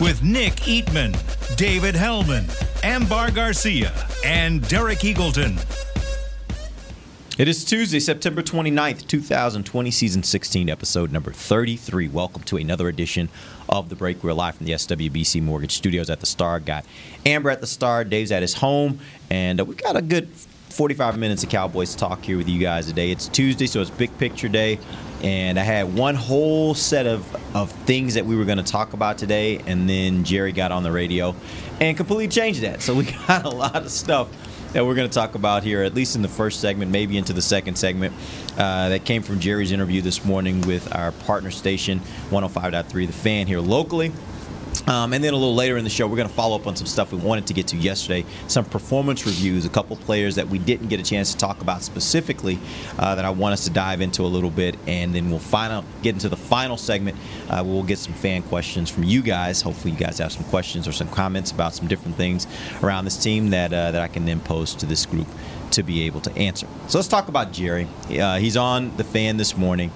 With Nick Eatman, David Helman, Ambar Garcia, and Derek Eagleton. It is Tuesday, September 29th, 2020, season 16, episode number 33. Welcome to another edition of The Break. We're live from the SWBC Mortgage Studios at the Star. Got Amber at the Star, Dave's at his home, and uh, we've got a good 45 minutes of Cowboys talk here with you guys today. It's Tuesday, so it's big picture day, and I had one whole set of, of things that we were going to talk about today, and then Jerry got on the radio and completely changed that. So we got a lot of stuff that we're going to talk about here, at least in the first segment, maybe into the second segment. Uh, that came from Jerry's interview this morning with our partner station, 105.3 The Fan here locally. Um, and then a little later in the show, we're going to follow up on some stuff we wanted to get to yesterday. Some performance reviews, a couple players that we didn't get a chance to talk about specifically uh, that I want us to dive into a little bit. And then we'll final, get into the final segment. Uh, we'll get some fan questions from you guys. Hopefully, you guys have some questions or some comments about some different things around this team that, uh, that I can then pose to this group to be able to answer. So let's talk about Jerry. Uh, he's on the fan this morning.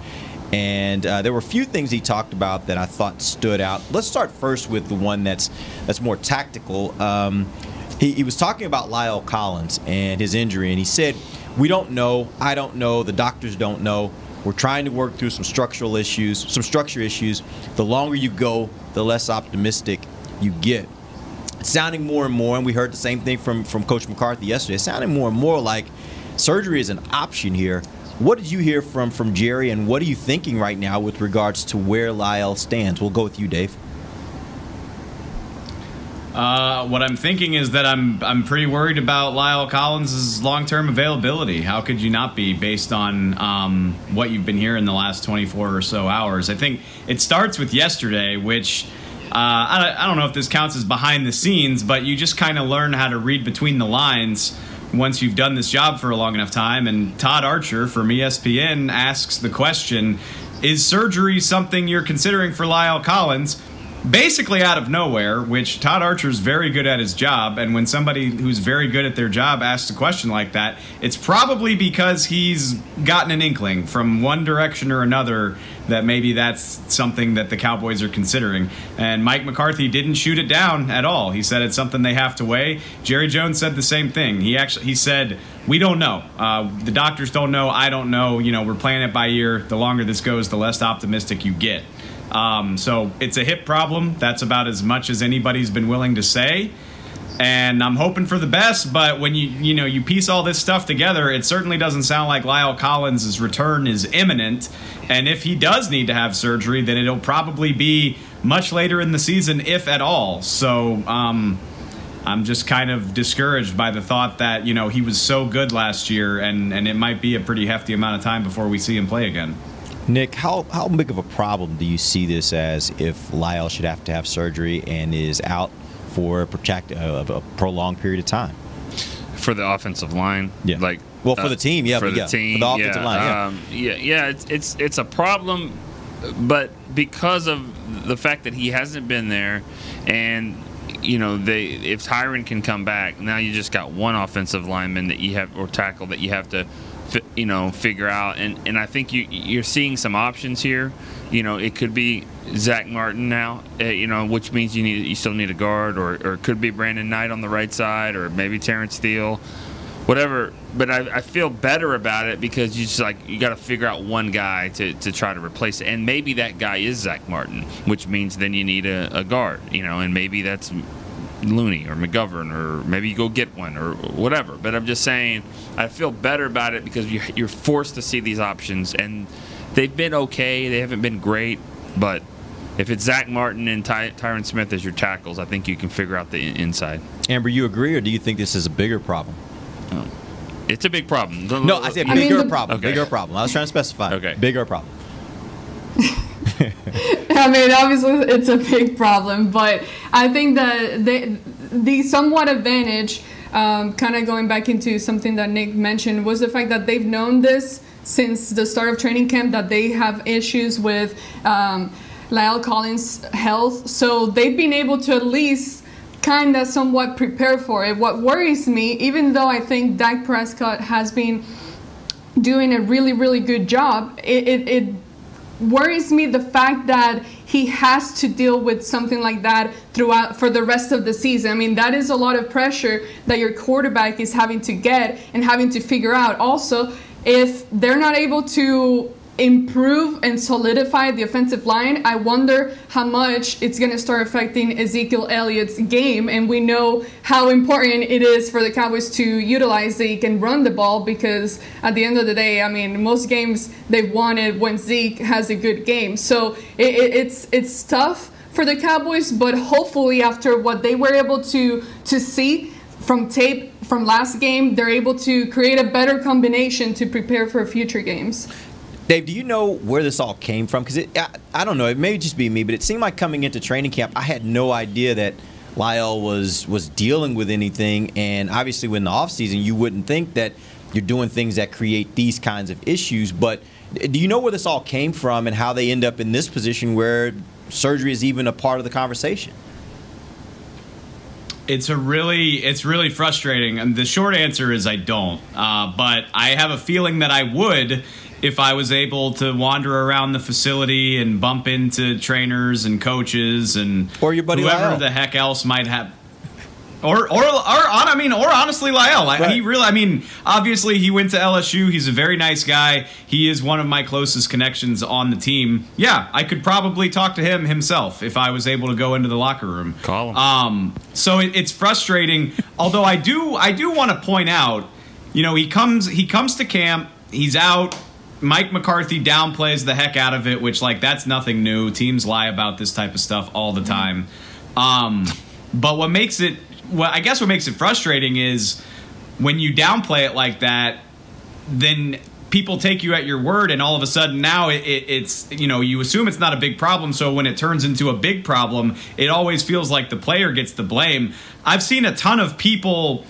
And uh, there were a few things he talked about that I thought stood out. Let's start first with the one that's that's more tactical. Um, he, he was talking about La'el Collins and his injury, and he said, "We don't know. I don't know. The doctors don't know. We're trying to work through some structural issues, some structure issues. The longer you go, the less optimistic you get." Sounding more and more, and we heard the same thing from from Coach McCarthy yesterday. Sounding more and more like surgery is an option here. What did you hear from from Jerry, and what are you thinking right now with regards to where La'el stands? We'll go with you, Dave. Uh, what I'm thinking is that I'm I'm pretty worried about La'el Collins' long-term availability. How could you not be, based on um, what you've been hearing the last 24 or so hours? I think it starts with yesterday, which uh, I, I don't know if this counts as behind the scenes, but you just kind of learn how to read between the lines once you've done this job for a long enough time. And Todd Archer from ESPN asks the question: Is surgery something you're considering for La'el Collins? Basically out of nowhere, which Todd Archer's very good at his job. And when somebody who's very good at their job asks a question like that, it's probably because he's gotten an inkling from one direction or another that maybe that's something that the Cowboys are considering. And Mike McCarthy didn't shoot it down at all. He said it's something they have to weigh. Jerry Jones said the same thing. He actually he said we don't know. Uh, the doctors don't know. I don't know. You know, we're playing it by ear. The longer this goes, the less optimistic you get. Um, so it's a hip problem. That's about as much as anybody's been willing to say. And I'm hoping for the best, but when you you know you piece all this stuff together, it certainly doesn't sound like La'el Collins' return is imminent. And if he does need to have surgery, then it'll probably be much later in the season, if at all. So um, I'm just kind of discouraged by the thought that you know he was so good last year, and and it might be a pretty hefty amount of time before we see him play again. Nick, how how big of a problem do you see this as if Lyle should have to have surgery and is out for a, protract, uh, a prolonged period of time? for the offensive line. Yeah. Like Well, for the team, yeah, for the yeah, for team, the offensive yeah, line, yeah. um, yeah, yeah. It's it's it's a problem, but because of the fact that he hasn't been there, and you know they if Tyron can come back, now you just got one offensive lineman that you have or tackle that you have to. You know, figure out, and, and I think you you're seeing some options here. You know, it could be Zack Martin now. Uh, you know, which means you need you still need a guard, or, or it could be Brandon Knight on the right side, or maybe Terence Steele whatever. But I, I feel better about it because you just like you got to figure out one guy to, to try to replace it, and maybe that guy is Zack Martin, which means then you need a, a guard, you know, and maybe that's Looney or McGovern or maybe you go get one or whatever. But I'm just saying I feel better about it because you're, you're forced to see these options, and they've been okay. They haven't been great, but. If it's Zack Martin and Ty- Tyron Smith as your tackles, I think you can figure out the in- inside. Amber, you agree, or do you think this is a bigger problem? Oh. It's a big problem. No, I said I mean, bigger the- problem. Okay. Bigger problem. I was trying to specify. Okay. Bigger problem. I mean, obviously, it's a big problem, but I think that the the somewhat advantage, um, kind of going back into something that Nick mentioned, was the fact that they've known this since the start of training camp that they have issues with um, La'el Collins' health. So they've been able to at least kind of somewhat prepare for it. What worries me, even though I think Dak Prescott has been doing a really, really good job, it, it, it worries me the fact that he has to deal with something like that throughout for the rest of the season. I mean, that is a lot of pressure that your quarterback is having to get and having to figure out. Also, if they're not able to improve and solidify the offensive line, I wonder how much it's going to start affecting Ezekiel Elliott's game. And we know how important it is for the Cowboys to utilize Zeke and run the ball because at the end of the day, I mean, most games they've wanted when Zeke has a good game. So it, it, it's it's tough for the Cowboys, but hopefully after what they were able to to see from tape from last game, they're able to create a better combination to prepare for future games. Dave, do you know where this all came from? Because I, I don't know. It may just be me, but it seemed like coming into training camp, I had no idea that La'el was was dealing with anything. And obviously, when the offseason, you wouldn't think that you're doing things that create these kinds of issues. But do you know where this all came from and how they end up in this position where surgery is even a part of the conversation? It's a really, it's really frustrating. And the short answer is I don't. Uh, but I have a feeling that I would if I was able to wander around the facility and bump into trainers and coaches and or your buddy whoever La'el. the heck else might have. Or, or, or, I mean, or honestly, La'el. Right. He really, I mean, obviously, he went to LSU. He's a very nice guy. He is one of my closest connections on the team. Yeah, I could probably talk to him himself if I was able to go into the locker room. Call him. Um, so it, it's frustrating. Although I do, I do want to point out, you know, he comes, he comes to camp. He's out. Mike McCarthy downplays the heck out of it, which like that's nothing new. Teams lie about this type of stuff all the time. Um, but what makes it well, I guess what makes it frustrating is when you downplay it like that, then people take you at your word, and all of a sudden now it, it, it's you know you assume it's not a big problem. So when it turns into a big problem, it always feels like the player gets the blame. I've seen a ton of people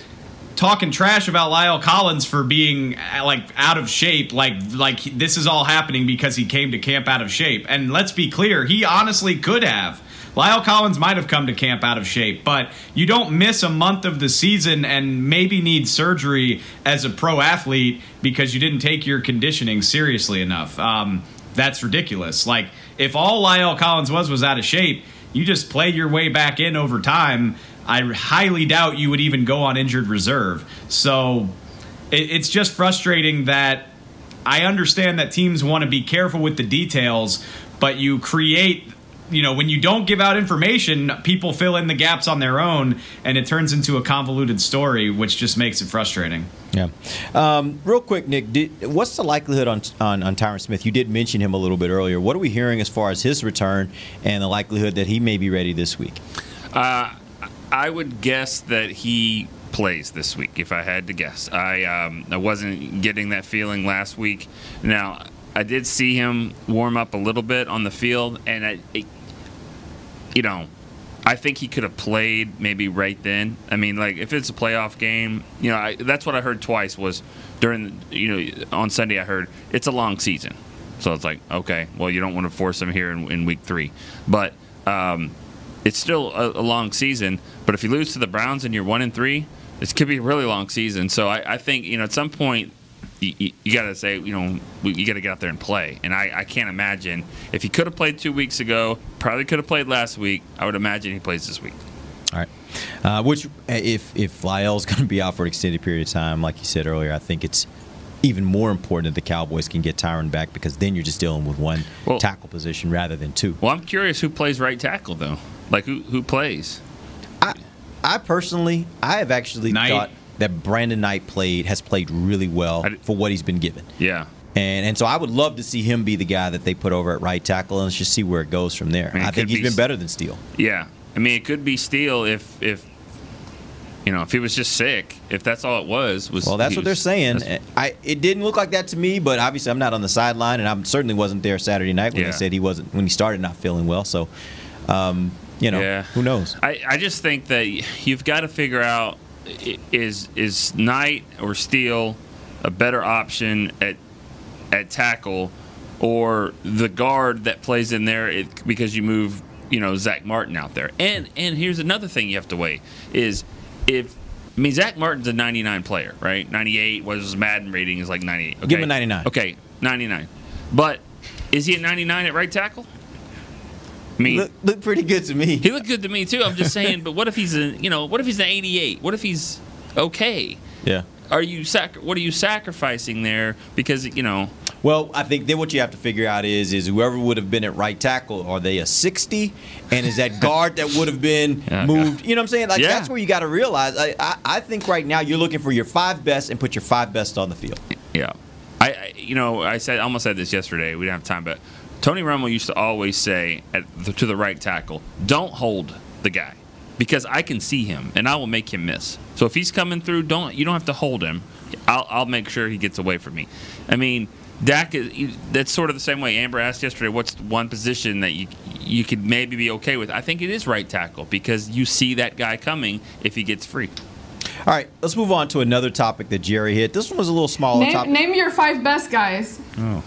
talking trash about La'el Collins for being like out of shape like like this is all happening because he came to camp out of shape. And let's be clear he honestly could have. La'el Collins might have come to camp out of shape but you don't miss a month of the season and maybe need surgery as a pro athlete because you didn't take your conditioning seriously enough. Um, that's ridiculous. Like if all La'el Collins was was out of shape you just play your way back in over time I highly doubt you would even go on injured reserve. So it, it's just frustrating that I understand that teams want to be careful with the details, but you create. You know, when you don't give out information, people fill in the gaps on their own, and it turns into a convoluted story, which just makes it frustrating. Yeah. Um, real quick, Nick, did, what's the likelihood on, on on Tyron Smith? You did mention him a little bit earlier. What are we hearing as far as his return and the likelihood that he may be ready this week? Uh, I would guess that he plays this week. If I had to guess, I um, I wasn't getting that feeling last week. Now I did see him warm up a little bit on the field, and I, it, you know, I think he could have played maybe right then. I mean, like if it's a playoff game, you know, I, that's what I heard twice was during you know on Sunday. I heard it's a long season, so it's like okay, well you don't want to force him here in, in week three, but. Um, it's still a, a, long season. But if you lose to the Browns and you're one and three, this could be a really long season. So I, I think you know at some point you, you, you got to say you know you got to get out there and play. And I, I can't imagine if he could have played two weeks ago, probably could have played last week. I would imagine he plays this week. All right. Uh, which if if La'el's going to be out for an extended period of time, like you said earlier, I think it's even more important that the Cowboys can get Tyron back because then you're just dealing with one well, tackle position rather than two. Well, I'm curious who plays right tackle though. Like who who plays? I I personally I have actually Knight. thought that Brandon Knight played has played really well for what he's been given. Yeah. And and so I would love to see him be the guy that they put over at right tackle and let's just see where it goes from there. I, mean, I think he's be, been better than Steele. Yeah. I mean it could be Steele if if You know, if he was just sick, if that's all it was, was Well, that's he what they're saying. I it didn't look like that to me, but obviously I'm not on the sideline, and I certainly wasn't there Saturday night when Yeah. they said he wasn't when he started not feeling well. So, um, you know, Yeah. who knows? I, I just think that you've got to figure out is is Knight or Steele a better option at at tackle or the guard that plays in there it, because you move you know Zack Martin out there. And and here's another thing you have to weigh is if I mean Zack Martin's a 99 player, right? 98 was his Madden rating is like 98. Okay? Give him a 99. Okay, 99. But is he at 99 at right tackle? I mean, Look, look pretty good to me. he looked good to me too. I'm just saying, but what if he's a you know what if he's an 88? What if he's okay? Yeah. Are you sac- What are you sacrificing there? Because you know, Well, I think then what you have to figure out is is whoever would have been at right tackle, are they a 60? And is that guard that would have been Yeah. moved? You know what I'm saying? Like Yeah. that's where you got to realize. I, I I think right now you're looking for your five best and put your five best on the field. yeah. I, I you know I said I almost said this yesterday. We didn't have time, but Tony Romo used to always say at the, to the right tackle, "Don't hold the guy." Because I can see him and I will make him miss. So if he's coming through, don't you don't have to hold him. I'll, I'll make sure he gets away from me. I mean, Dak is that's sort of the same way. Amber asked yesterday, what's one position that you you could maybe be okay with? I think it is right tackle because you see that guy coming if he gets free. All right, let's move on to another topic that Jerry hit. This one was a little smaller Name, topic. name your five best guys. Oh.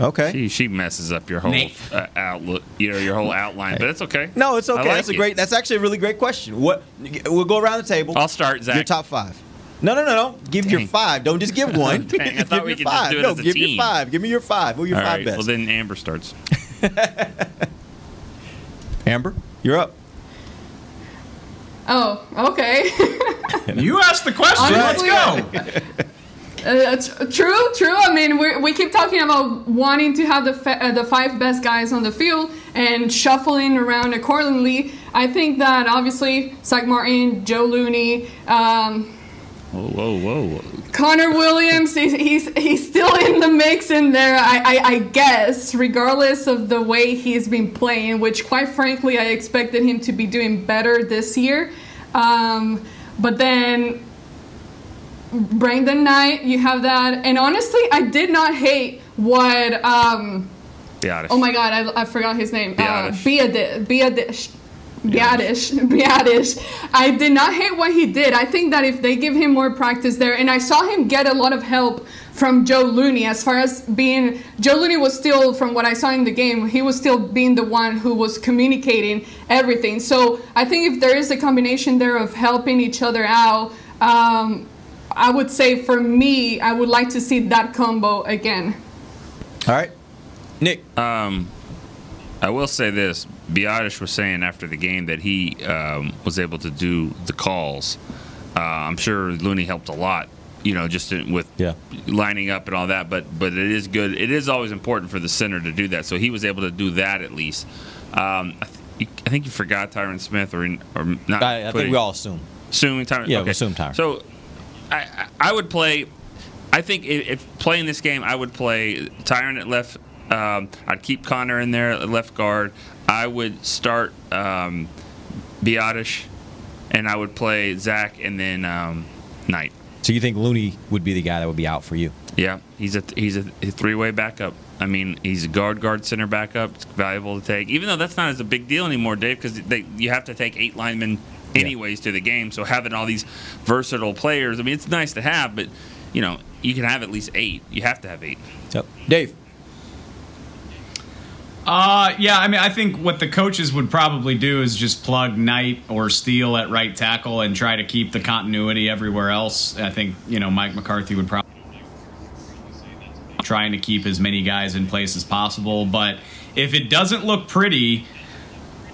Okay. She she messes up your whole uh, outlook, you know, your whole outline, but it's okay. No, it's okay. like that's a it. great. That's actually a really great question. What? We'll go around the table. I'll start, Zach. Your top five. No, no, no, no. Give your five. Don't just give one. Dang, I give thought we your could just five. do it no, as a give team. your five. Give me your five. Who are your All five right. best? Well, then Amber starts. Amber, you're up. Oh, okay. You asked the question. Let's Honestly, go. Uh, true, true. I mean, we we keep talking about wanting to have the fa- uh, the five best guys on the field and shuffling around accordingly. I think that obviously Zack Martin, Joe Looney, um, Whoa, whoa, whoa! Connor Williams, he's, he's he's still in the mix in there. I, I I guess, regardless of the way he's been playing, which quite frankly I expected him to be doing better this year. Um, but then Brandon Knight, you have that, and honestly, I did not hate what. Um, oh my God, I, I forgot his name. Uh, Biadasz. Biadasz. Biadasz. Biadasz, Biadasz. I did not hate what he did. I think that if they give him more practice there, and I saw him get a lot of help from Joe Looney as far as being. Joe Looney was still, from what I saw in the game, he was still being the one who was communicating everything. So I think if there is a combination there of helping each other out, um, I would say for me, I would like to see that combo again. All right, Nick. Um, I will say this: Biadasz was saying after the game that he um, was able to do the calls. Uh, I'm sure Looney helped a lot, you know, just in, with Yeah. lining up and all that. But but it is good. It is always important for the center to do that. So he was able to do that at least. Um, I, th- I think you forgot Tyron Smith, or or not. I, I think we all assume. Assuming Tyron. Yeah, we okay. assume Tyron. So, I I would play. I think if, if playing this game, I would play Tyron at left. Um, I'd keep Connor in there at left guard. I would start um, Biadasz, and I would play Zack and then um, Knight. So you think Looney would be the guy that would be out for you? Yeah, he's a he's a three way backup. I mean, he's a guard guard center backup. It's valuable to take, even though that's not as a big deal anymore, Dave, because you have to take eight linemen anyways to the game. So having all these versatile players, I mean, it's nice to have, but you know, you can have at least eight. You have to have eight. Yep. Dave. Uh, yeah, I mean, I think what the coaches would probably do is just plug Knight or Steele at right tackle and try to keep the continuity everywhere else. I think, you know, Mike McCarthy would probably trying to keep as many guys in place as possible. But if it doesn't look pretty,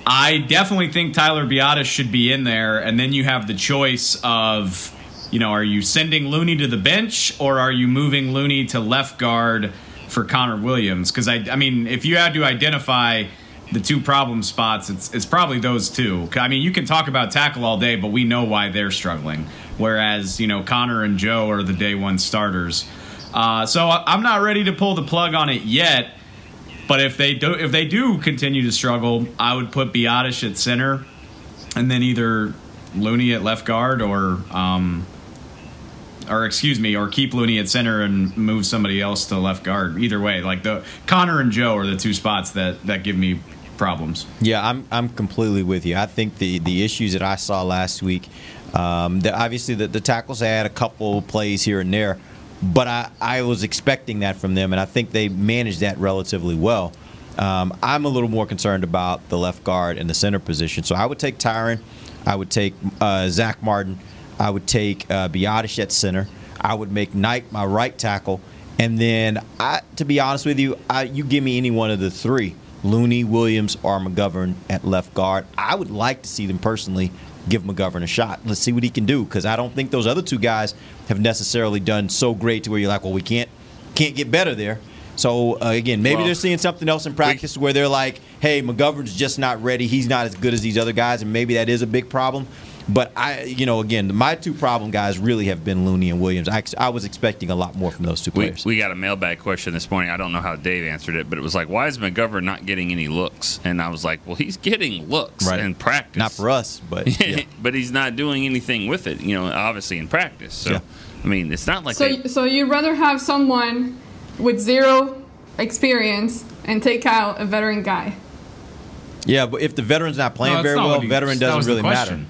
I definitely think Tyler Biadasz should be in there. And then you have the choice of, you know, are you sending Looney to the bench or are you moving Looney to left guard for Connor Williams? Because I, I mean, if you had to identify the two problem spots, it's it's probably those two. I mean, you can talk about tackle all day, but we know why they're struggling. Whereas, you know, Connor and Joe are the day one starters. Uh, so I'm not ready to pull the plug on it yet. But if they do, if they do continue to struggle, I would put Biadasz at center, and then either Looney at left guard or um, or excuse me, or keep Looney at center and move somebody else to left guard. Either way, like the Connor and Joe are the two spots that that give me problems. Yeah, I'm I'm completely with you. I think the the issues that I saw last week, um, the, obviously the, the tackles had a couple plays here and there, but I I was expecting that from them, and I think they managed that relatively well. Um, I'm a little more concerned about the left guard and the center position, so I would take Tyron, I would take uh, Zack Martin, I would take uh, Biadasz at center, I would make Knight my right tackle, and then I, to be honest with you, I, you give me any one of the three. Looney, Williams, or McGovern at left guard. I would like to see them personally give McGovern a shot. Let's see what he can do because I don't think those other two guys have necessarily done so great to where you're like, well, we can't can't get better there. So uh, again, maybe Well, they're seeing something else in practice where they're like, hey, McGovern's just not ready. He's not as good as these other guys, and maybe that is a big problem. But I, you know, again, my two problem guys really have been Looney and Williams. I, I was expecting a lot more from those two We, players. we got a mailbag question this morning. I don't know how Dave answered it, but it was like, why is McGovern not getting any looks? And I was like, well, he's getting looks Right. in practice. not for us, but yeah. but he's not doing anything with it, you know, obviously in practice. So, Yeah. I mean, it's not like So, they, so you'd rather have someone with zero experience and take out a veteran guy? Yeah, but if the veteran's not playing No, very not well, what he- veteran doesn't really matter.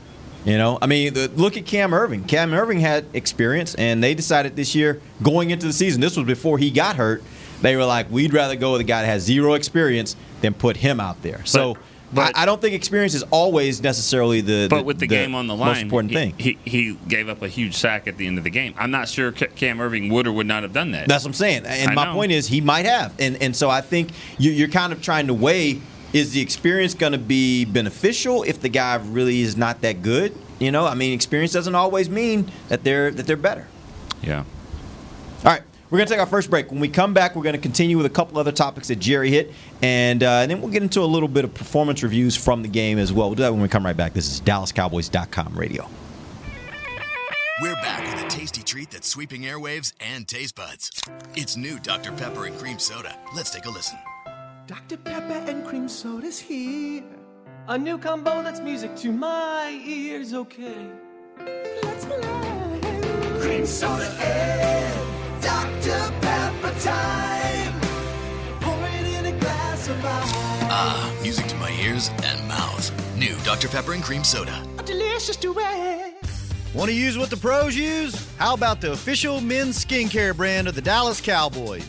You know, I mean, the, look at Cam Erving. Cam Erving had experience, and they decided this year, going into the season, this was before he got hurt. They were like, we'd rather go with a guy that has zero experience than put him out there. so. but- I, I don't think experience is always necessarily the. but with the, game on the line, most important he, thing. He, he gave up a huge sack at the end of the game. I'm not sure Cam Erving would or would not have done that. That's what I'm saying. And I my know. point is, he might have. And and so I think you, you're kind of trying to weigh: is the experience going to be beneficial if the guy really is not that good? You know, I mean, experience doesn't always mean that they're that they're better. yeah. All right, we're going to take our first break. When we come back, we're going to continue with a couple other topics that Jerry hit, and, uh, and then we'll get into a little bit of performance reviews from the game as well. We'll do that when we come right back. This is DallasCowboys.com radio. We're back with a tasty treat that's sweeping airwaves and taste buds. It's new Dr. Pepper and Cream Soda. Let's take a listen. Dr. Pepper and cream soda's here. A new combo that's music to my ears, okay? Let's play. Cream soda and Dr. Pepper time. Pour it in a glass of ice. Ah, music to my ears and mouth. New Dr. Pepper and Cream Soda. A delicious duet. Want to use what the pros use? How about the official men's skincare brand of the Dallas Cowboys?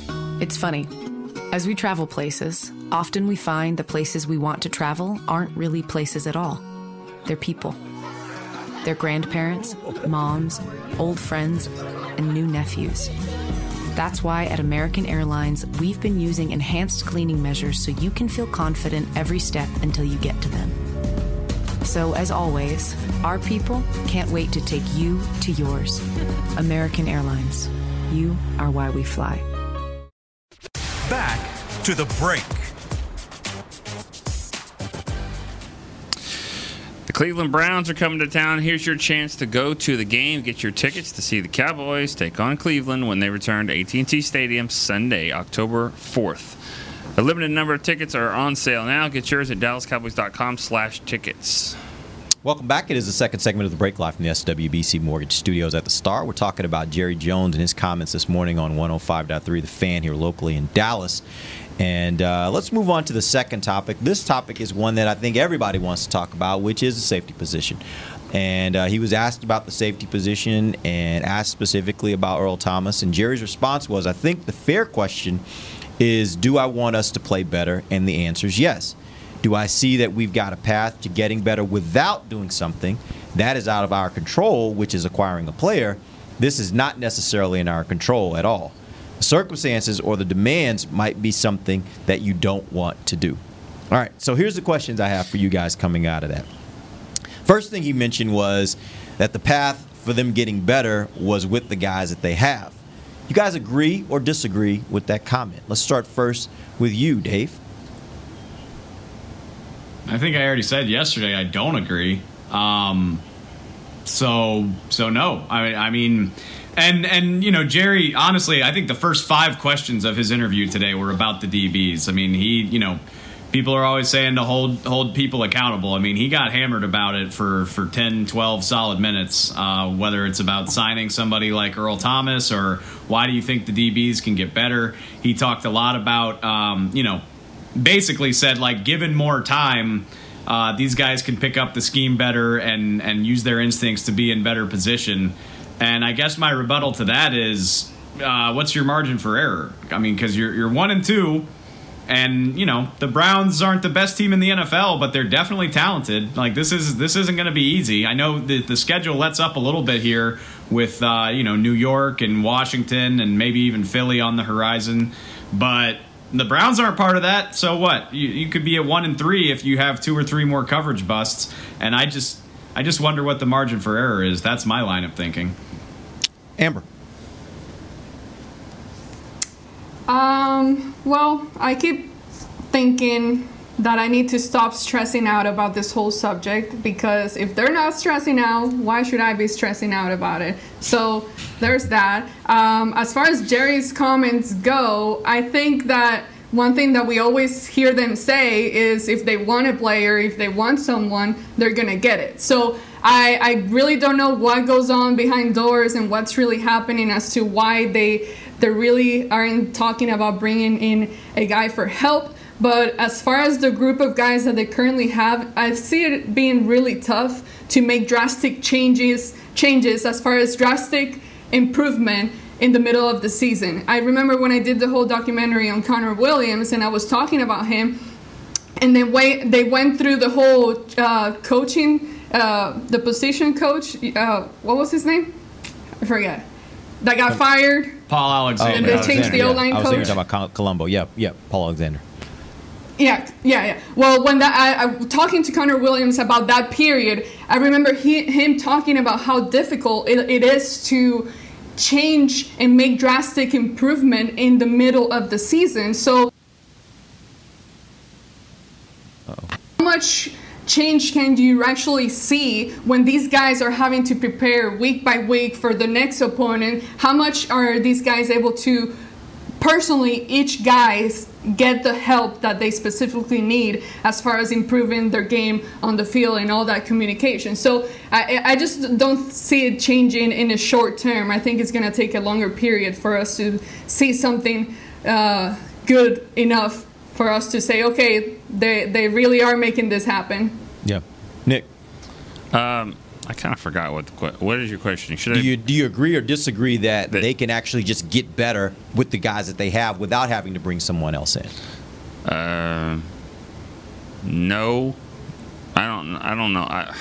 It's funny. As we travel places, often we find the places we want to travel aren't really places at all. They're people. They're grandparents, moms, old friends, and new nephews. That's why at American Airlines, we've been using enhanced cleaning measures so you can feel confident every step until you get to them. So, as always, our people can't wait to take you to yours. American Airlines. You are why we fly. Back to the break. The Cleveland Browns are coming to town. Here's your chance to go to the game, get your tickets to see the Cowboys take on Cleveland when they return to AT&T Stadium Sunday, October 4th. A limited number of tickets are on sale now. Get yours at dallascowboys.com/tickets. Welcome back. It is the second segment of the break live from the SWBC Mortgage Studios at the Star. We're talking about Jerry Jones and his comments this morning on 105.3 The Fan here locally in Dallas. And uh, let's move on to the second topic. This topic is one that I think everybody wants to talk about, which is the safety position. And uh, he was asked about the safety position and asked specifically about Earl Thomas. And Jerry's response was, I think the fair question is, do I want us to play better? And the answer is yes. Do I see that we've got a path to getting better without doing something that is out of our control, which is acquiring a player? This is not necessarily in our control at all. The circumstances or the demands might be something that you don't want to do. All right, so here's the questions I have for you guys coming out of that. First thing he mentioned was that the path for them getting better was with the guys that they have. You guys agree or disagree with that comment? Let's start first with you, Dave. I think I already said yesterday I don't agree. Um, so so no. I I mean, and and you know Jerry. Honestly, I think the first five questions of his interview today were about the DBs. I mean, he you know. People are always saying to hold hold people accountable. I mean, he got hammered about it for, for 10, 12 solid minutes, uh, whether it's about signing somebody like Earl Thomas or why do you think the DBs can get better. He talked a lot about, um, you know, basically said, like, given more time, uh, these guys can pick up the scheme better and and use their instincts to be in better position. And I guess my rebuttal to that is, uh, what's your margin for error? I mean, because you're you're one and two, and you know the Browns aren't the best team in the NFL, but they're definitely talented. Like this is this isn't going to be easy. I know the the schedule lets up a little bit here with uh, you know New York and Washington and maybe even Philly on the horizon, but the Browns aren't part of that. So what? You, you could be at one and three if you have two or three more coverage busts. And I just, I just wonder what the margin for error is. That's my line of thinking. Amber. Um, well, I keep thinking that I need to stop stressing out about this whole subject because if they're not stressing out, why should I be stressing out about it? So there's that. Um, as far as Jerry's comments go, I think that one thing that we always hear them say is if they want a player, if they want someone, they're gonna get it. So I, I really don't know what goes on behind doors and what's really happening as to why they they really aren't talking about bringing in a guy for help. But as far as the group of guys that they currently have, I see it being really tough to make drastic changes changes as far as drastic improvement in the middle of the season. I remember when I did the whole documentary on Connor Williams and I was talking about him and they wait they went through the whole uh, coaching uh, the position coach uh, what was his name? I forget. That got fired. Paul Alexander. And they changed the O line coach. I was thinking about Colombo. Yep, yep. Paul Alexander. Yeah, yeah, yeah. Well, when that I, I talking to Connor Williams about that period, I remember he, him talking about how difficult it, it is to change and make drastic improvement in the middle of the season. So, how much change can you actually see when these guys are having to prepare week by week for the next opponent? How much are these guys able to personally each guys get the help that they specifically need as far as improving their game on the field and all that communication. So I, I just don't see it changing in a short term. I think it's going to take a longer period for us to see something uh, good enough for us to say, okay, they, they really are making this happen. Yeah. Nick. Um, I kind of forgot what the what is your question? Should Do I you do you agree or disagree that they can actually just get better with the guys that they have without having to bring someone else in? Uh, no, I don't. I don't know. I,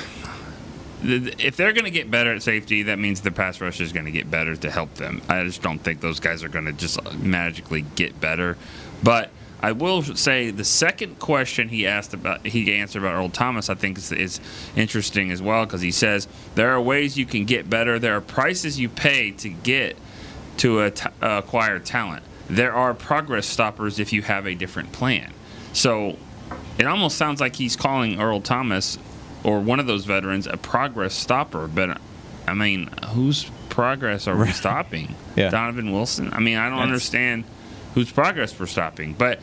if they're going to get better at safety, that means the pass rush is going to get better to help them. I just don't think those guys are going to just magically get better. But I will say the second question he asked about, he answered about Earl Thomas, I think is, is interesting as well because he says there are ways you can get better. There are prices you pay to get to t- acquire talent. There are progress stoppers if you have a different plan. So it almost sounds like he's calling Earl Thomas or one of those veterans a progress stopper. But I mean, whose progress are we stopping? Yeah. Donovan Wilson. I mean, I don't That's- understand whose progress we're stopping. But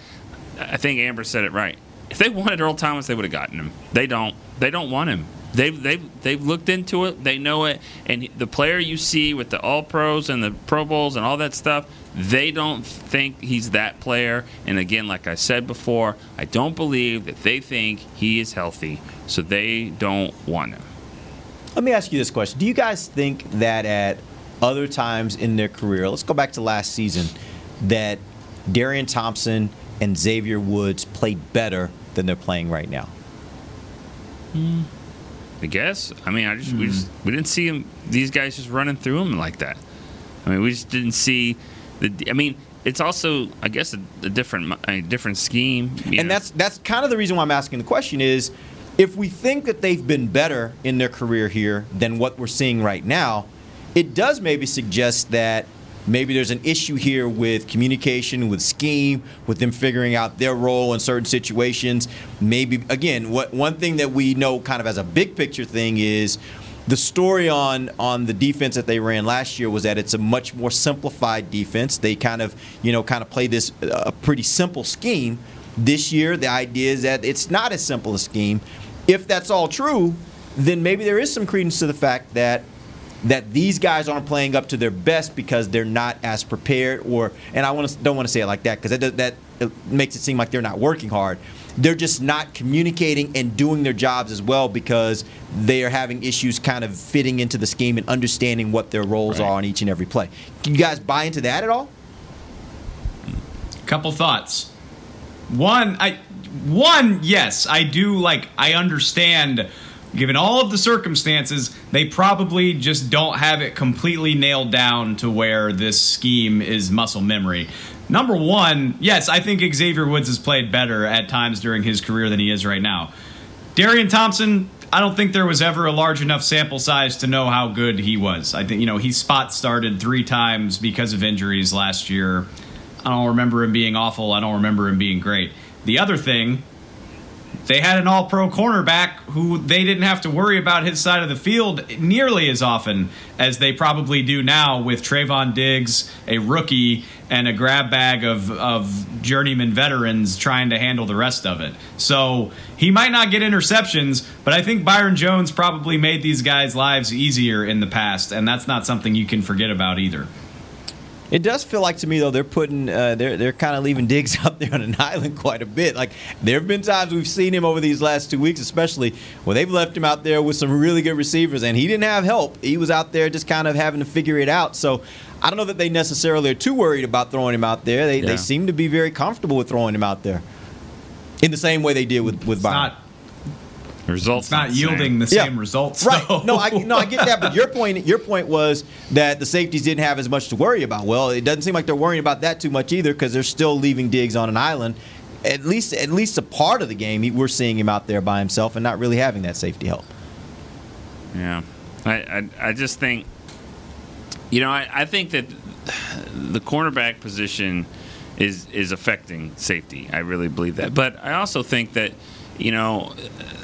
I think Amber said it right. If they wanted Earl Thomas, they would have gotten him. They don't. They don't want him. They've they've they've looked into it. They know it. And the player you see with the All Pros and the Pro Bowls and all that stuff, they don't think he's that player. And again, like I said before, I don't believe that they think he is healthy, so they don't want him. Let me ask you this question: Do you guys think that at other times in their career, let's go back to last season, that Darian Thompson and Xavier Woods played better than they're playing right now? Hmm. I guess. I mean, I just we hmm. just we didn't see him. These guys just running through him like that. I mean, we just didn't see the. I mean, it's also I guess a, a different a different scheme. and know. that's that's kind of the reason why I'm asking the question is if we think that they've been better in their career here than what we're seeing right now, it does maybe suggest that maybe there's an issue here with communication, with scheme, with them figuring out their role in certain situations. Maybe again, what one thing that we know kind of as a big picture thing is the story on on the defense that they ran last year was that it's a much more simplified defense. They kind of you know kind of play this uh, a pretty simple scheme. This year, the idea is that it's not as simple a scheme. If that's all true, then maybe there is some credence to the fact that that these guys aren't playing up to their best because they're not as prepared or and I want to don't want to say it like that because that that it makes it seem like they're not working hard. They're just not communicating and doing their jobs as well because they are having issues kind of fitting into the scheme and understanding what their roles are on each and every play. Can you guys buy into that at all? Couple thoughts. One, I one, yes, I do like I understand given all of the circumstances, they probably just don't have it completely nailed down to where this scheme is muscle memory. Number one, yes, I think Xavier Woods has played better at times during his career than he is right now. Darian Thompson, I don't think there was ever a large enough sample size to know how good he was. I think, you know, he spot started three times because of injuries last year. I don't remember him being awful. I don't remember him being great. The other thing, they had an all pro cornerback who they didn't have to worry about his side of the field nearly as often as they probably do now with Trevon Diggs, a rookie, and a grab bag of, of journeyman veterans trying to handle the rest of it. So he might not get interceptions, but I think Byron Jones probably made these guys' lives easier in the past, and that's not something you can forget about either. It does feel like to me though they're putting uh, they're they're kind of leaving Diggs out there on an island quite a bit. Like there have been times we've seen him over these last two weeks, especially when they've left him out there with some really good receivers, and he didn't have help. He was out there just kind of having to figure it out. So I don't know that they necessarily are too worried about throwing him out there. They Yeah. they seem to be very comfortable with throwing him out there in the same way they did with with Byron. Results It's not the same. yielding the Yeah. same results. Right. though. No, I no, I get that, but your point your point was that the safeties didn't have as much to worry about. Well, it doesn't seem like they're worrying about that too much either because they're still leaving Diggs on an island. At least at least a part of the game, we're seeing him out there by himself and not really having that safety help. Yeah, I, I, I just think, you know, I, I think that the cornerback position is is affecting safety. I really believe that, but I also think that, you know,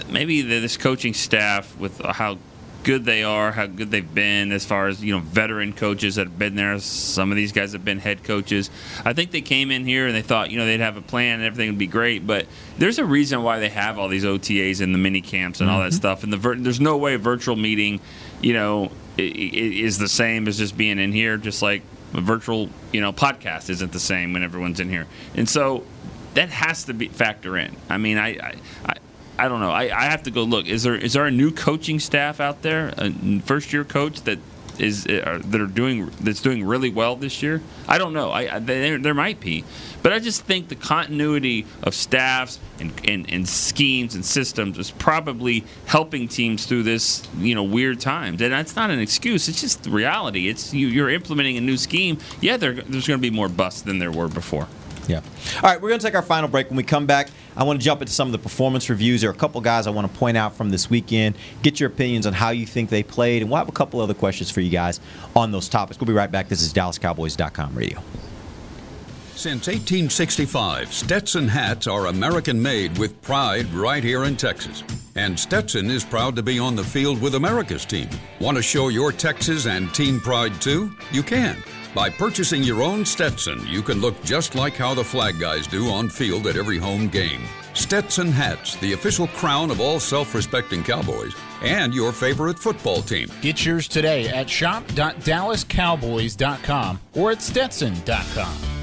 maybe this coaching staff with how good they are, how good they've been as far as you know veteran coaches that have been there. Some of these guys have been head coaches. I think they came in here and they thought you know they'd have a plan and everything would be great. But there's a reason why they have all these OTAs and the mini camps and all that Mhm. stuff. And the vir- there's no way a virtual meeting, you know, is the same as just being in here. Just like a virtual you know podcast isn't the same when everyone's in here. And so that has to be factor in. I mean, I, I, I, don't know. I, I have to go look. Is there is there a new coaching staff out there, a first year coach that is uh, that are doing that's doing really well this year? I don't know. I, I there, there might be, but I just think the continuity of staffs and, and, and schemes and systems is probably helping teams through this you know weird times. And that's not an excuse. It's just reality. It's you, you're implementing a new scheme. Yeah, there, there's going to be more busts than there were before. Yeah. All right, we're going to take our final break. When we come back, I want to jump into some of the performance reviews. There are a couple guys I want to point out from this weekend. Get your opinions on how you think they played, and we'll have a couple other questions for you guys on those topics. We'll be right back. This is DallasCowboys.com radio. Since 1865, Stetson hats are American made with pride right here in Texas. And Stetson is proud to be on the field with America's team. Want to show your Texas and team pride too? You can. By purchasing your own Stetson, you can look just like how the flag guys do on field at every home game. Stetson hats, the official crown of all self respecting Cowboys, and your favorite football team. Get yours today at shop.dallascowboys.com or at stetson.com.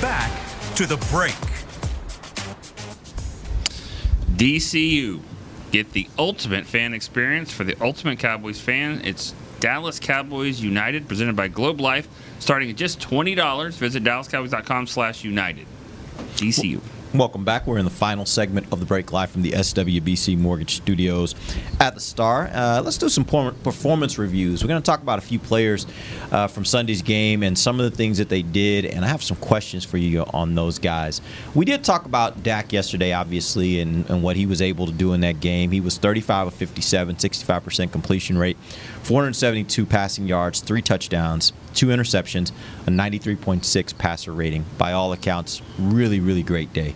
Back to the break. DCU. Get the ultimate fan experience for the ultimate Cowboys fan. It's Dallas Cowboys United, presented by Globe Life, starting at just $20. Visit dallascowboys.com slash united. DCU. Welcome back. We're in the final segment of the break live from the SWBC Mortgage Studios at the Star. Uh, let's do some performance reviews. We're going to talk about a few players uh, from Sunday's game and some of the things that they did, and I have some questions for you on those guys. We did talk about Dak yesterday, obviously, and, and what he was able to do in that game. He was 35 of 57, 65% completion rate, 472 passing yards, three touchdowns, two interceptions, a 93.6 passer rating. By all accounts, really, really great day.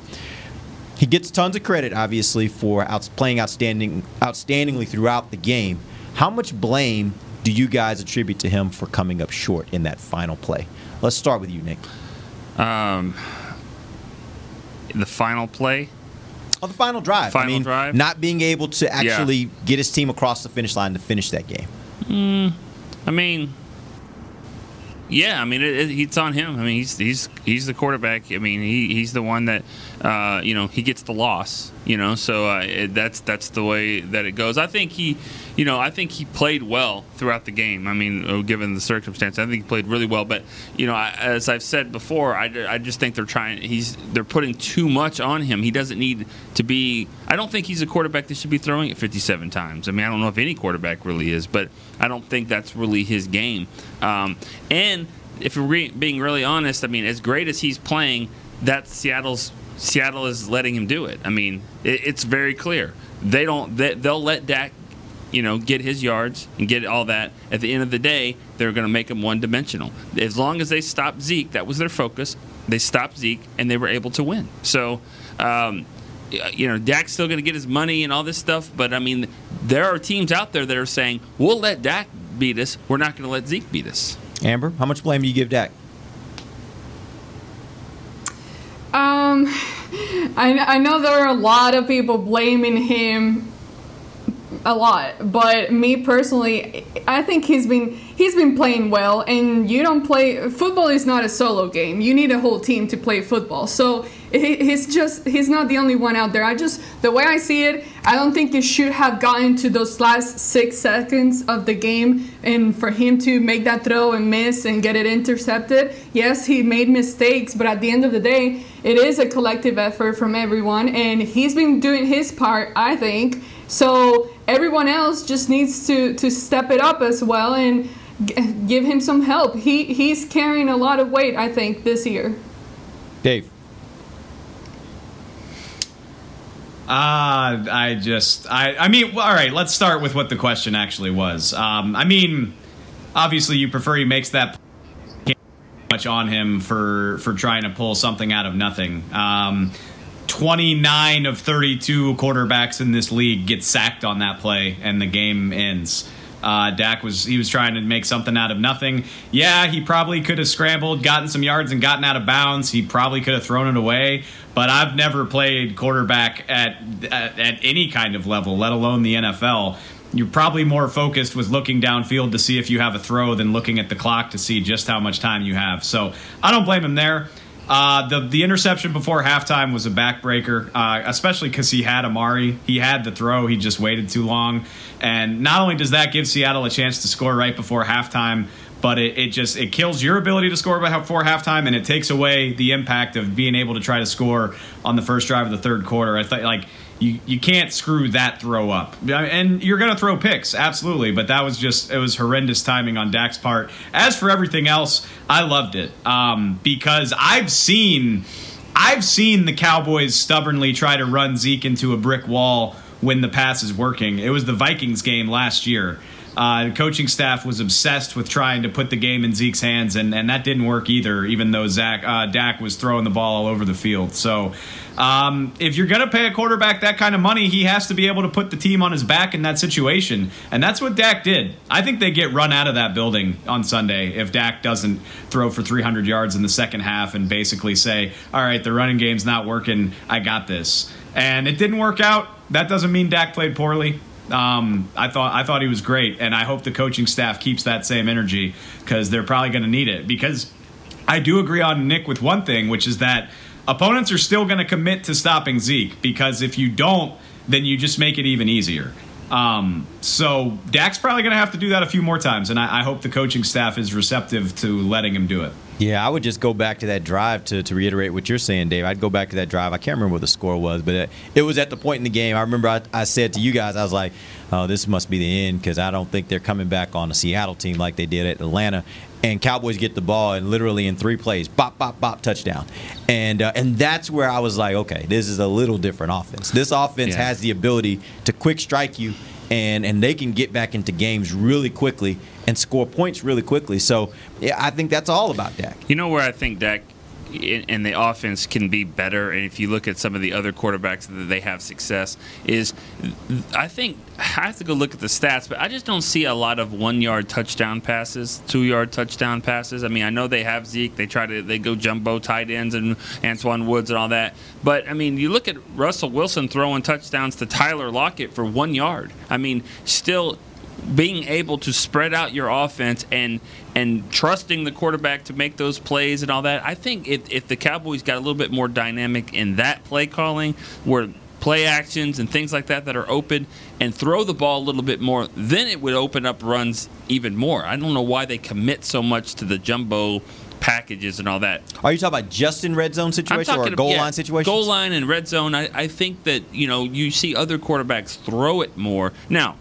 He gets tons of credit, obviously, for out, playing outstanding, outstandingly throughout the game. How much blame do you guys attribute to him for coming up short in that final play? Let's start with you, Nick. Um, the final play. Oh, the final drive. Final I mean, drive. Not being able to actually Yeah. get his team across the finish line to finish that game. Mm, I mean, yeah. I mean, it, it, it's on him. I mean, he's he's he's the quarterback. I mean, he, he's the one that uh, you know he gets the loss. You know, so uh, it, that's that's the way that it goes. I think he, you know, I think he played well throughout the game. I mean, uh, given the circumstance, I think he played really well. But you know, I, as I've said before, I, I just think they're trying. He's they're putting too much on him. He doesn't need to be. I don't think he's a quarterback that should be throwing it 57 times. I mean, I don't know if any quarterback really is, but I don't think that's really his game. Um, and if we're re- being really honest, I mean, as great as he's playing, that Seattle's Seattle is letting him do it. I mean, it, it's very clear they don't. They, they'll let Dak, you know, get his yards and get all that. At the end of the day, they're going to make him one dimensional. As long as they stopped Zeke, that was their focus. They stopped Zeke and they were able to win. So. Um, you know, Dak's still going to get his money and all this stuff, but I mean, there are teams out there that are saying, we'll let Dak beat us. We're not going to let Zeke beat us. Amber, how much blame do you give Dak? Um, I, I know there are a lot of people blaming him a lot, but me personally, I think he's been he's been playing well. And you don't play football is not a solo game. You need a whole team to play football. So he, he's just he's not the only one out there. I just the way I see it, I don't think it should have gotten to those last six seconds of the game, and for him to make that throw and miss and get it intercepted. Yes, he made mistakes, but at the end of the day, it is a collective effort from everyone, and he's been doing his part. I think so. Everyone else just needs to to step it up as well and g- give him some help. He he's carrying a lot of weight, I think, this year. Dave. Uh, I just, I, I mean, all right. Let's start with what the question actually was. Um, I mean, obviously, you prefer he makes that much on him for for trying to pull something out of nothing. Um, 29 of 32 quarterbacks in this league get sacked on that play, and the game ends. Uh, Dak was he was trying to make something out of nothing. Yeah, he probably could have scrambled, gotten some yards, and gotten out of bounds. He probably could have thrown it away. But I've never played quarterback at, at at any kind of level, let alone the NFL. You're probably more focused with looking downfield to see if you have a throw than looking at the clock to see just how much time you have. So I don't blame him there. Uh, the the interception before halftime was a backbreaker, uh, especially because he had Amari. He had the throw. He just waited too long. And not only does that give Seattle a chance to score right before halftime, but it, it just it kills your ability to score before halftime, and it takes away the impact of being able to try to score on the first drive of the third quarter. I thought like you you can't screw that throw up. And you're going to throw picks, absolutely, but that was just it was horrendous timing on Dak's part. As for everything else, I loved it um, because I've seen I've seen the Cowboys stubbornly try to run Zeke into a brick wall when the pass is working. It was the Vikings game last year. Uh, the coaching staff was obsessed with trying to put the game in Zeke's hands, and, and that didn't work either. Even though Zach uh, Dak was throwing the ball all over the field, so um, if you're going to pay a quarterback that kind of money, he has to be able to put the team on his back in that situation. And that's what Dak did. I think they get run out of that building on Sunday if Dak doesn't throw for 300 yards in the second half and basically say, all right, the running game's not working. I got this. And it didn't work out. That doesn't mean Dak played poorly. Um, I thought I thought he was great, and I hope the coaching staff keeps that same energy because they're probably going to need it. Because I do agree on Nick with one thing, which is that opponents are still going to commit to stopping Zeke because if you don't, then you just make it even easier. Um, so Dak's probably going to have to do that a few more times, and I, I, hope the coaching staff is receptive to letting him do it. Yeah, I would just go back to that drive to, to reiterate what you're saying, Dave. I'd go back to that drive. I can't remember what the score was, but it, it was at the point in the game. I remember I, I said to you guys, I was like, oh, this must be the end because I don't think they're coming back on a Seattle team like they did at Atlanta and Cowboys get the ball and literally in three plays, bop, bop, bop, touchdown, and uh, and that's where I was like, okay, this is a little different offense. This offense yeah. has the ability to quick strike you, and and they can get back into games really quickly and score points really quickly. So yeah, I think that's all about Dak. You know where I think Dak and the offense can be better. And if you look at some of the other quarterbacks that they have success, is I think I have to go look at the stats, but I just don't see a lot of one yard touchdown passes, two yard touchdown passes. I mean, I know they have Zeke, they try to they go jumbo tight ends and Antwaun Woods and all that, but I mean, you look at Russell Wilson throwing touchdowns to Tyler Lockett for one yard. I mean, still being able to spread out your offense and and trusting the quarterback to make those plays and all that. I think if, if the Cowboys got a little bit more dynamic in that play calling, where play actions and things like that that are open, and throw the ball a little bit more, then it would open up runs even more. I don't know why they commit so much to the jumbo packages and all that. Are you talking about just in red zone situation or goal yeah, line situation? Goal line and red zone. I, I think that you know you see other quarterbacks throw it more now.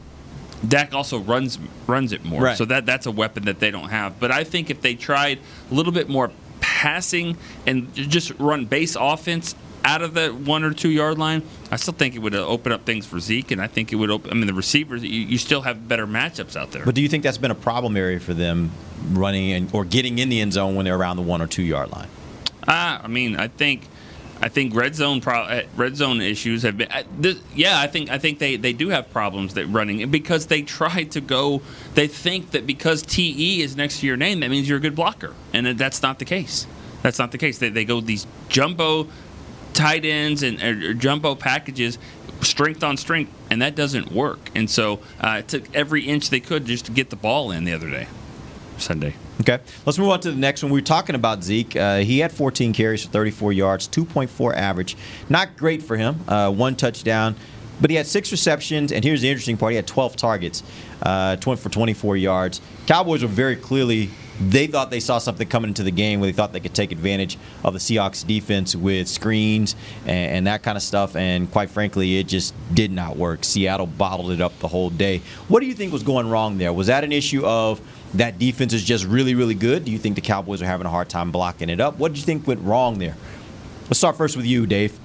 Dak also runs runs it more, right. so that that's a weapon that they don't have. But I think if they tried a little bit more passing and just run base offense out of the one or two yard line, I still think it would open up things for Zeke, and I think it would open. I mean, the receivers, you, you still have better matchups out there. But do you think that's been a problem area for them running and, or getting in the end zone when they're around the one or two yard line? Uh, I mean, I think I think red zone pro- uh, red zone issues have been. Uh, this, yeah, I think I think they, they do have problems that running because they try to go. They think that because TE is next to your name, that means you're a good blocker, and that's not the case. That's not the case. They, they go these jumbo tight ends and or jumbo packages, strength on strength, and that doesn't work. And so uh, it took every inch they could just to get the ball in the other day, Sunday. Okay, let's move on to the next one. We were talking about Zeke. Uh, he had 14 carries for 34 yards, 2.4 average. Not great for him. Uh, one touchdown, but he had six receptions. And here's the interesting part: he had 12 targets, uh, 20 for 24 yards. Cowboys were very clearly. They thought they saw something coming into the game where they thought they could take advantage of the Seahawks defense with screens and, and that kind of stuff. And quite frankly, it just did not work. Seattle bottled it up the whole day. What do you think was going wrong there? Was that an issue of that defense is just really, really good? Do you think the Cowboys are having a hard time blocking it up? What do you think went wrong there? Let's start first with you, Dave.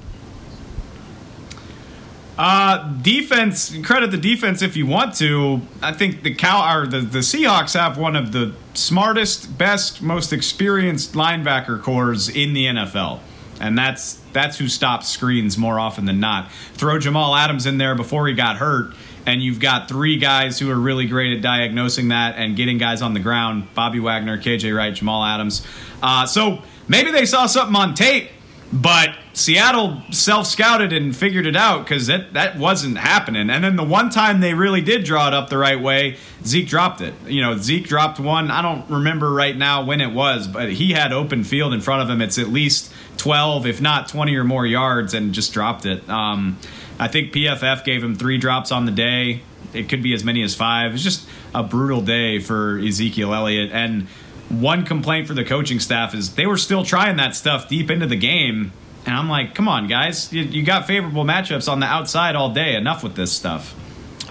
Uh, defense. Credit the defense if you want to. I think the cow or the, the Seahawks have one of the smartest, best, most experienced linebacker cores in the NFL, and that's that's who stops screens more often than not. Throw Jamal Adams in there before he got hurt, and you've got three guys who are really great at diagnosing that and getting guys on the ground Bobby Wagner, KJ Wright, Jamal Adams. Uh, so maybe they saw something on tape, but Seattle self scouted and figured it out because that, that wasn't happening. And then the one time they really did draw it up the right way, Zeke dropped it. You know, Zeke dropped one. I don't remember right now when it was, but he had open field in front of him. It's at least 12, if not 20 or more yards, and just dropped it. Um, I think PFF gave him three drops on the day. It could be as many as five. It's just a brutal day for Ezekiel Elliott. And one complaint for the coaching staff is they were still trying that stuff deep into the game. And I'm like, come on, guys. You, you got favorable matchups on the outside all day. Enough with this stuff.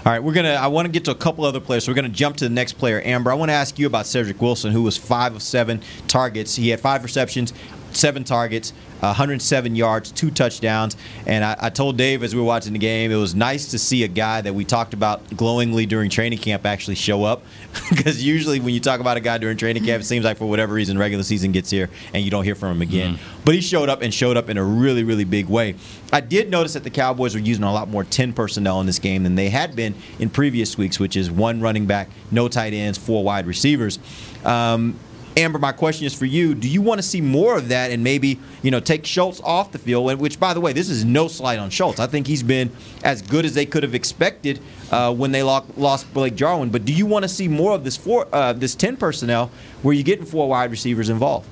All right, we're gonna. I want to get to a couple other players. So we're gonna jump to the next player, Amber. I want to ask you about Cedric Wilson, who was five of seven targets. He had five receptions, seven targets, 107 yards, two touchdowns. And I, I, told Dave as we were watching the game, it was nice to see a guy that we talked about glowingly during training camp actually show up. Because usually when you talk about a guy during training camp, it seems like for whatever reason, regular season gets here and you don't hear from him again. Mm-hmm. But he showed up and showed up in a really, really big way. I did notice that the Cowboys were using a lot more 10 personnel in this game than they had been in previous weeks, which is one running back, no tight ends, four wide receivers. Um, Amber, my question is for you. Do you want to see more of that and maybe, you know, take Schultz off the field? Which, by the way, this is no slight on Schultz. I think he's been as good as they could have expected uh, when they lost Blake Jarwin. But do you want to see more of this four, uh, this 10 personnel where you're getting four wide receivers involved?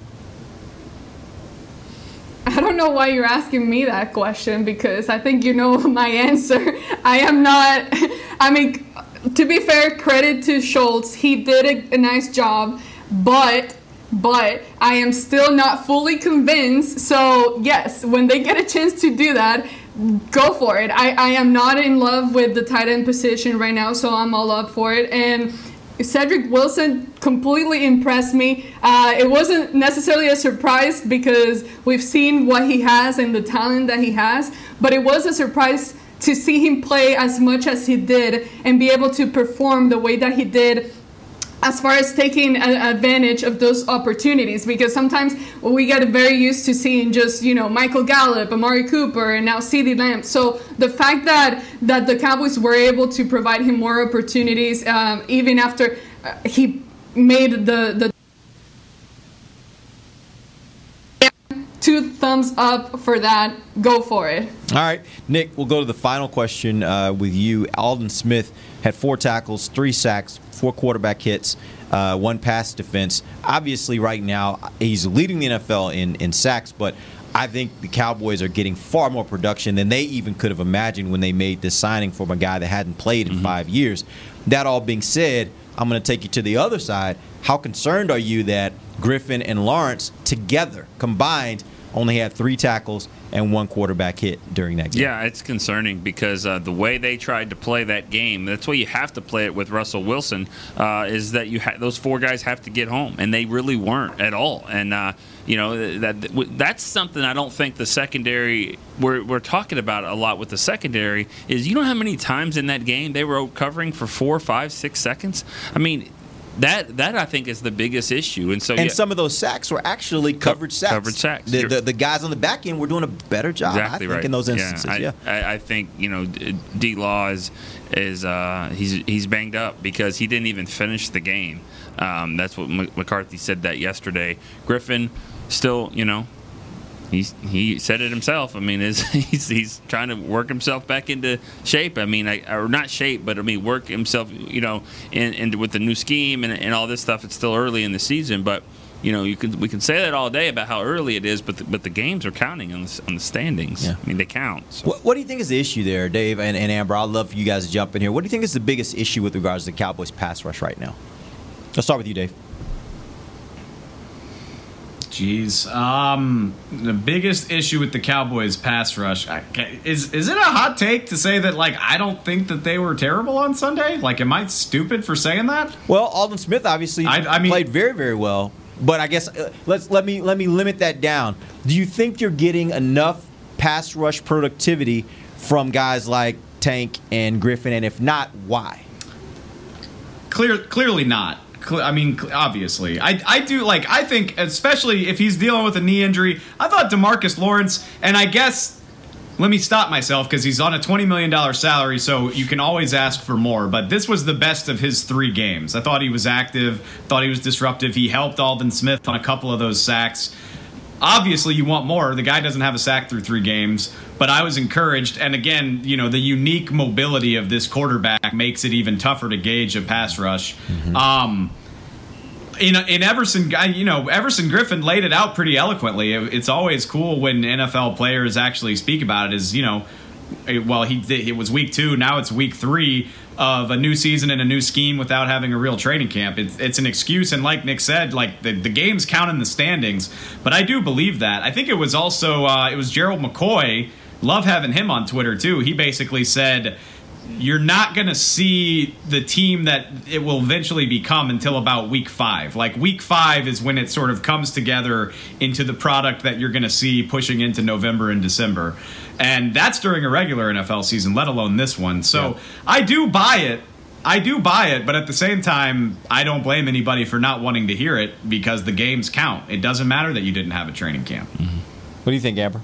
I don't know why you're asking me that question because I think you know my answer. I am not, I mean, to be fair, credit to Schultz. He did a, a nice job but but I am still not fully convinced. So yes, when they get a chance to do that, go for it. I, I am not in love with the tight end position right now, so I'm all up for it. And Cedric Wilson completely impressed me. Uh, it wasn't necessarily a surprise because we've seen what he has and the talent that he has, but it was a surprise to see him play as much as he did and be able to perform the way that he did as far as taking advantage of those opportunities because sometimes we get very used to seeing just you know Michael Gallup, Amari Cooper, and now CeeDee Lamb. So the fact that that the Cowboys were able to provide him more opportunities, um, even after uh, he made the the two thumbs up for that. Go for it. All right, Nick. We'll go to the final question uh, with you. Aldon Smith had four tackles, three sacks, four quarterback hits, uh, one pass defense. Obviously, right now he's leading the NFL in in sacks, but I think the Cowboys are getting far more production than they even could have imagined when they made this signing from a guy that hadn't played in mm-hmm. five years. That all being said, I'm going to take you to the other side. How concerned are you that Griffen and Lawrence together combined only had three tackles and one quarterback hit during that game. Yeah, it's concerning because uh, the way they tried to play that game, that's why you have to play it with Russell Wilson, uh, is that you ha- those four guys have to get home, and they really weren't at all. And uh, you know that that's something I don't think the secondary we're, we're talking about a lot with the secondary is you know how many times in that game they were covering for four, five, six seconds. I mean that that I think is the biggest issue. And so, and yeah, some of those sacks were actually covered sacks. Covered sacks. The, the, the, guys on the back end were doing a better job. Exactly I think right. in those instances. Yeah, I, yeah. I, I, think you know D Law is is uh, he's he's banged up because he didn't even finish the game. Um, that's what M- McCarthy said that yesterday. Griffen still, you know, he's he said it himself. I mean, he's he's trying to work himself back into shape. I mean, I, or not shape, but I mean, work himself. You know, in, in with the new scheme and, and all this stuff. It's still early in the season, but you know, you can we can say that all day about how early it is, but the, but the games are counting on the, on the standings. Yeah. I mean, they count. So. What, what, do you think is the issue there, Dave and, and Amber? I'd love for you guys to jump in here. What do you think is the biggest issue with regards to the Cowboys pass rush right now? Let's start with you, Dave. Jeez. Um, the biggest issue with the Cowboys pass rush is is it a hot take to say that like I don't think that they were terrible on Sunday? Like, am I stupid for saying that? Well, Aldon Smith obviously I, I mean, played very very well, but I guess uh, let's let me let me limit that down. Do you think you're getting enough pass rush productivity from guys like Tank and Griffen, and if not, why? Clear, clearly not. I mean, obviously, I I do like I think especially if he's dealing with a knee injury. I thought Demarcus Lawrence, and I guess let me stop myself because he's on a $20 million salary, so you can always ask for more. But this was the best of his three games. I thought he was active, thought he was disruptive. He helped Aldon Smith on a couple of those sacks. Obviously, you want more. The guy doesn't have a sack through three games, but I was encouraged. And again, you know, the unique mobility of this quarterback makes it even tougher to gauge a pass rush. Um, in, in Everson, guy, you know, Everson Griffen laid it out pretty eloquently. It- it's always cool when NFL players actually speak about it. Is you know, well, he it was week two. Now it's week three of a new season and a new scheme without having a real training camp. It's, it's an excuse, and like Nick said, like the, the games count in the standings. But I do believe that. I think it was also uh, it was Gerald McCoy. Love having him on Twitter too. He basically said you're not going to see the team that it will eventually become until about week five. Like week five is when it sort of comes together into the product that you're going to see pushing into November and December. And that's during a regular NFL season, let alone this one. So I do buy it. I do buy it, but at the same time, I don't blame anybody for not wanting to hear it because the games count. It doesn't matter that you didn't have a training camp. Mm-hmm. What do you think, Amber?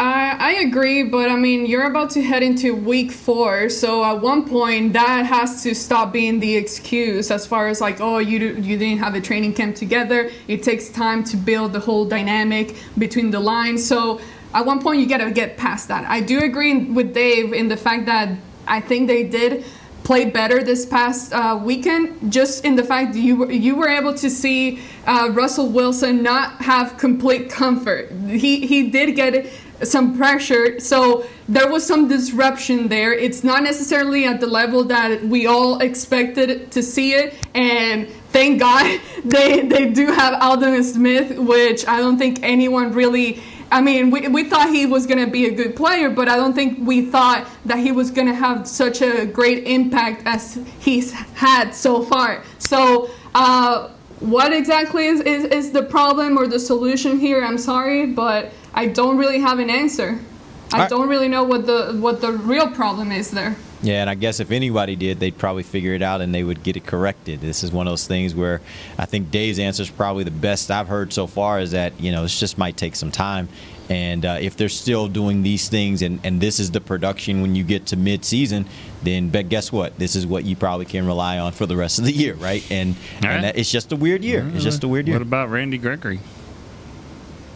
I, I agree, but I mean, you're about to head into week four, so at one point that has to stop being the excuse as far as like, oh, you you didn't have a training camp together. It takes time to build the whole dynamic between the lines. So at one point, you gotta get past that. I do agree with Dave in the fact that I think they did play better this past uh, weekend. Just in the fact that you were, you were able to see uh, Russell Wilson not have complete comfort. He he did get some pressure, so there was some disruption there. It's not necessarily at the level that we all expected to see it, and thank God they they do have Aldon Smith, which I don't think anyone really. I mean, we, we thought he was going to be a good player, but I don't think we thought that he was going to have such a great impact as he's had so far. So, uh, what exactly is, is, is the problem or the solution here? I'm sorry, but I don't really have an answer. I Alright. don't really know what the what the real problem is there. Yeah, and I guess if anybody did, they'd probably figure it out and they would get it corrected. This is one of those things where I think Dave's answer is probably the best I've heard so far is that, you know, this just might take some time. And uh, if they're still doing these things and, and this is the production when you get to mid-season, then but guess what? This is what you probably can rely on for the rest of the year, right? And, All right. and that, it's just a weird year. It's just a weird year. What about Randy Gregory?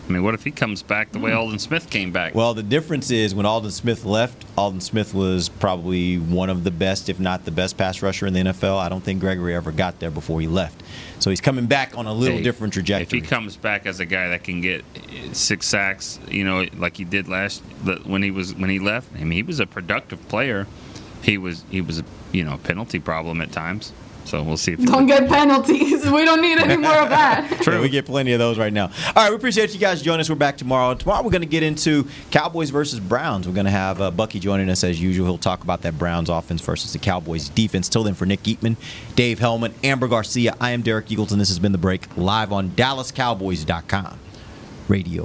I mean, what if he comes back the way hmm. Aldon Smith came back? Well, the difference is when Aldon Smith left, Aldon Smith was probably one of the best, if not the best pass rusher in the NFL. I don't think Gregory ever got there before he left. So he's coming back on a little Hey, different trajectory. If he comes back as a guy that can get six sacks, you know, like he did last when he was when he left. I mean, he was a productive player. He was he was a you know a penalty problem at times. So we'll see if he Don't get penalties. We don't need any more of that. Yeah, we get plenty of those right now. All right, we appreciate you guys joining us. We're back tomorrow. Tomorrow we're going to get into Cowboys versus Browns. We're going to have uh, Bucky joining us as usual. He'll talk about that Browns offense versus the Cowboys defense. Till then, for Nick Eatman, Dave Helman, Amber Garcia, I am Derek Eagleton. This has been The Break live on DallasCowboys.com radio.